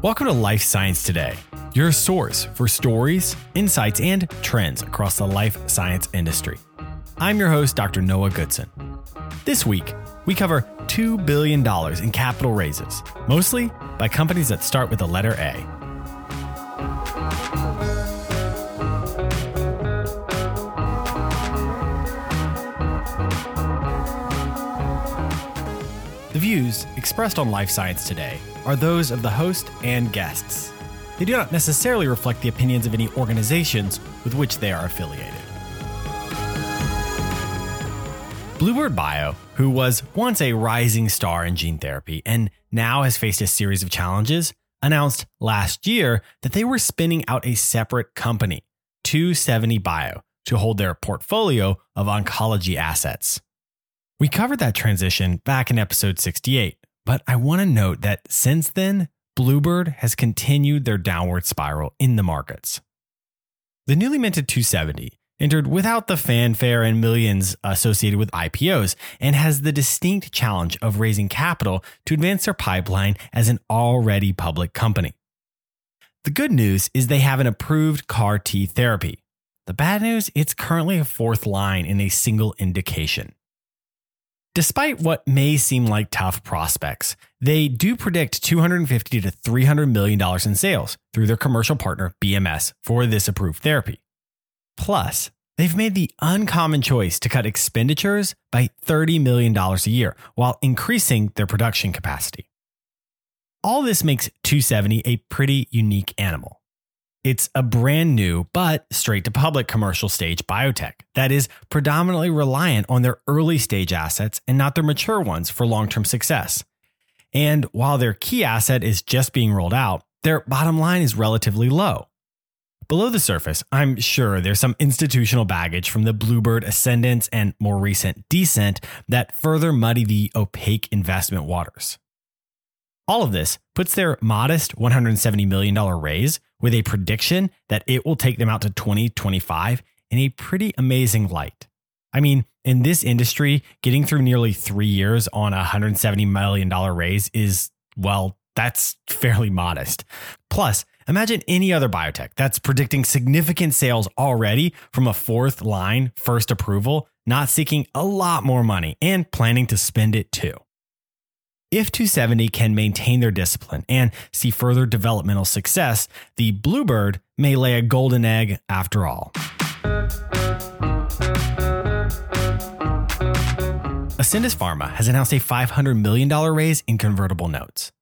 Welcome to Life Science Today, your source for stories, insights, and trends across the life science industry. I'm your host, Dr. Noah Goodson. This week, we cover $2 billion in capital raises, mostly by companies that start with the letter A. views expressed on Life Science Today are those of the host and guests. They do not necessarily reflect the opinions of any organizations with which they are affiliated. Bluebird Bio, who was once a rising star in gene therapy and now has faced a series of challenges, announced last year that they were spinning out a separate company, 2seventy Bio, to hold their portfolio of oncology assets. We covered that transition back in episode 68, but I want to note that since then, Bluebird has continued their downward spiral in the markets. The newly minted 2seventy entered without the fanfare and millions associated with IPOs and has the distinct challenge of raising capital to advance their pipeline as an already public company. The good news is they have an approved CAR T therapy. The bad news, it's currently a fourth line in a single indication. Despite what may seem like tough prospects, they do predict 250 to 300 million dollars in sales through their commercial partner BMS for this approved therapy. Plus, they've made the uncommon choice to cut expenditures by $30 million a year while increasing their production capacity. All this makes 2seventy a pretty unique animal. It's a brand new, but straight to public commercial stage biotech that is predominantly reliant on their early stage assets and not their mature ones for long term success. And while their key asset is just being rolled out, their bottom line is relatively low. Below the surface, I'm sure there's some institutional baggage from the Bluebird ascendance and more recent descent that further muddy the opaque investment waters. All of this puts their modest $170 million raise with a prediction that it will take them out to 2025 in a pretty amazing light. I mean, in this industry, getting through nearly three years on a $170 million raise is, well, that's fairly modest. Plus, imagine any other biotech that's predicting significant sales already from a fourth line first approval, not seeking a lot more money and planning to spend it too. If 2seventy can maintain their discipline and see further developmental success, the Bluebird may lay a golden egg after all. Ascendis Pharma has announced a $500 million raise in convertible notes.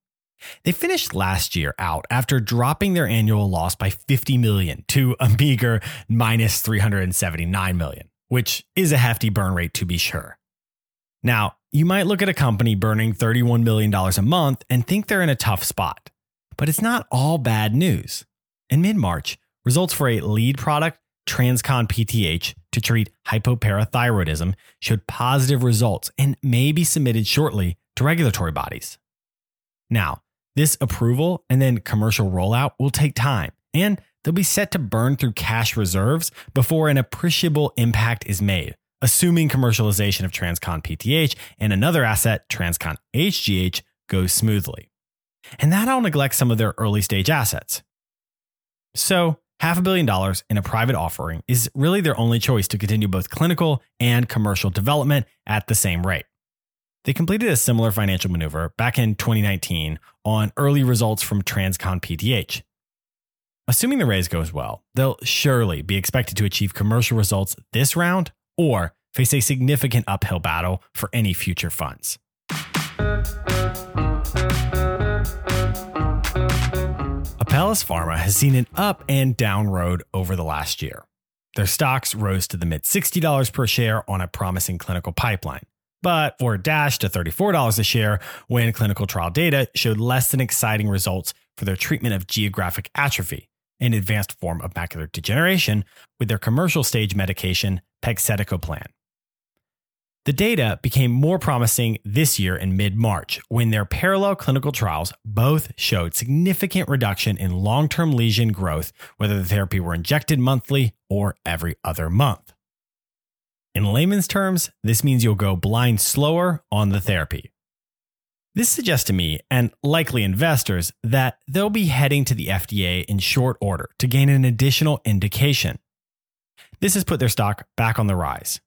They finished last year out after dropping their annual loss by 50 million to a meager minus 379 million, which is a hefty burn rate to be sure. Now, you might look at a company burning $31 million a month and think they're in a tough spot. But it's not all bad news. In mid March, results for a lead product, Transcon PTH, to treat hypoparathyroidism showed positive results and may be submitted shortly to regulatory bodies. Now, this approval and then commercial rollout will take time, and they'll be set to burn through cash reserves before an appreciable impact is made, assuming commercialization of Transcon PTH and another asset, Transcon HGH, goes smoothly. And that I'll neglect some of their early stage assets. So, half a billion dollars in a private offering is really their only choice to continue both clinical and commercial development at the same rate. They completed a similar financial maneuver back in 2019 on early results from Transcon PTH. Assuming the raise goes well, they'll surely be expected to achieve commercial results this round or face a significant uphill battle for any future funds. Apellis Pharma has seen an up and down road over the last year. Their stocks rose to the mid $60 per share on a promising clinical pipeline, but were dashed to $34 a share when clinical trial data showed less than exciting results for their treatment of geographic atrophy, an advanced form of macular degeneration, with their commercial stage medication, pegcetacoplan. The data became more promising this year in mid March when their parallel clinical trials both showed significant reduction in long term lesion growth, whether the therapy were injected monthly or every other month. In layman's terms, this means you'll go blind slower on the therapy. This suggests to me, and likely investors, that they'll be heading to the FDA in short order to gain an additional indication. This has put their stock back on the rise.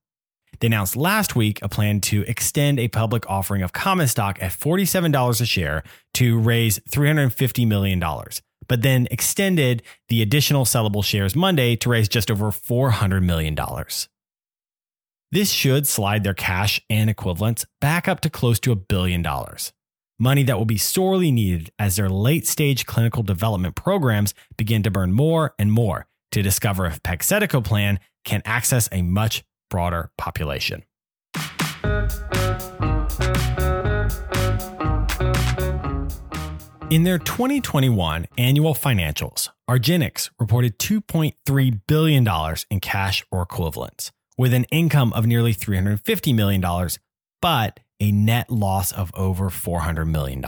They announced last week a plan to extend a public offering of common stock at $47 a share to raise $350 million, but then extended the additional sellable shares Monday to raise just over $400 million. This should slide their cash and equivalents back up to close to a billion dollars. Money that will be sorely needed as their late stage clinical development programs begin to burn more and more to discover if pegcetacoplan can access a much broader population. In their 2021 annual financials, Argenx reported $2.3 billion in cash or equivalents, with an income of nearly $350 million, but a net loss of over $400 million.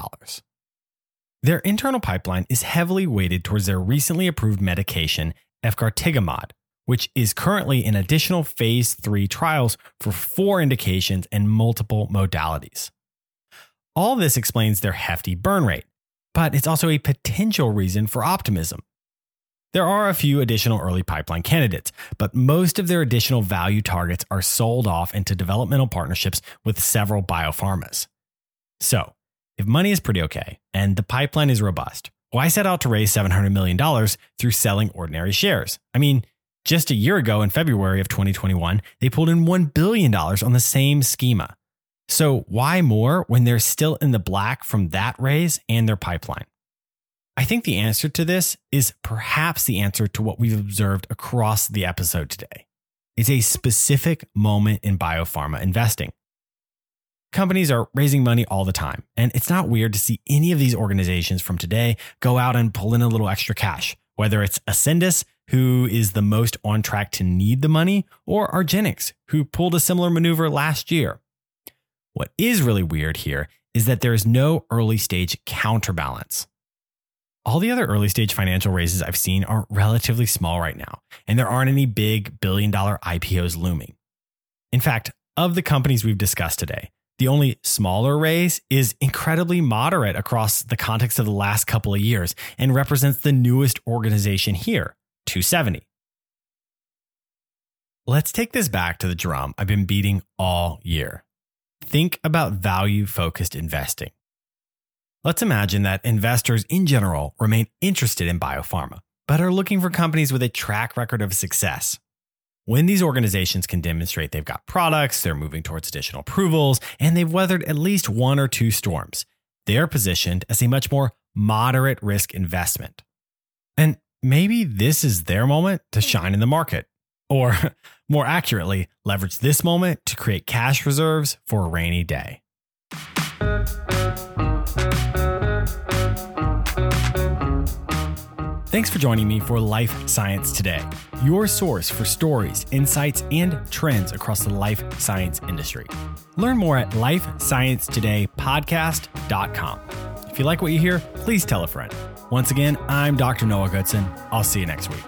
Their internal pipeline is heavily weighted towards their recently approved medication, efgartigimod, which is currently in additional phase 3 trials for four indications and multiple modalities. All this explains their hefty burn rate, but it's also a potential reason for optimism. There are a few additional early pipeline candidates, but most of their additional value targets are sold off into developmental partnerships with several biopharmas. So, if money is pretty okay and the pipeline is robust, why set out to raise $700 million through selling ordinary shares? I mean, just a year ago in February of 2021, they pulled in $1 billion on the same schema. So, why more when they're still in the black from that raise and their pipeline? I think the answer to this is perhaps the answer to what we've observed across the episode today. It's a specific moment in biopharma investing. Companies are raising money all the time, and it's not weird to see any of these organizations from today go out and pull in a little extra cash, whether it's Ascendis, who is the most on track to need the money, or Argenx, who pulled a similar maneuver last year. What is really weird here is that there is no early stage counterbalance. All the other early stage financial raises I've seen are relatively small right now, and there aren't any big billion dollar IPOs looming. In fact, of the companies we've discussed today, the only smaller raise is incredibly moderate across the context of the last couple of years and represents the newest organization here, 2seventy. Let's take this back to the drum I've been beating all year. Think about value focused investing. Let's imagine that investors in general remain interested in biopharma, but are looking for companies with a track record of success. When these organizations can demonstrate they've got products, they're moving towards additional approvals, and they've weathered at least one or two storms, they're positioned as a much more moderate risk investment. And maybe this is their moment to hmm. shine in the market. Or, more accurately, leverage this moment to create cash reserves for a rainy day. Thanks for joining me for Life Science Today, your source for stories, insights, and trends across the life science industry. Learn more at lifesciencetodaypodcast.com. If you like what you hear, please tell a friend. Once again, I'm Dr. Noah Goodson. I'll see you next week.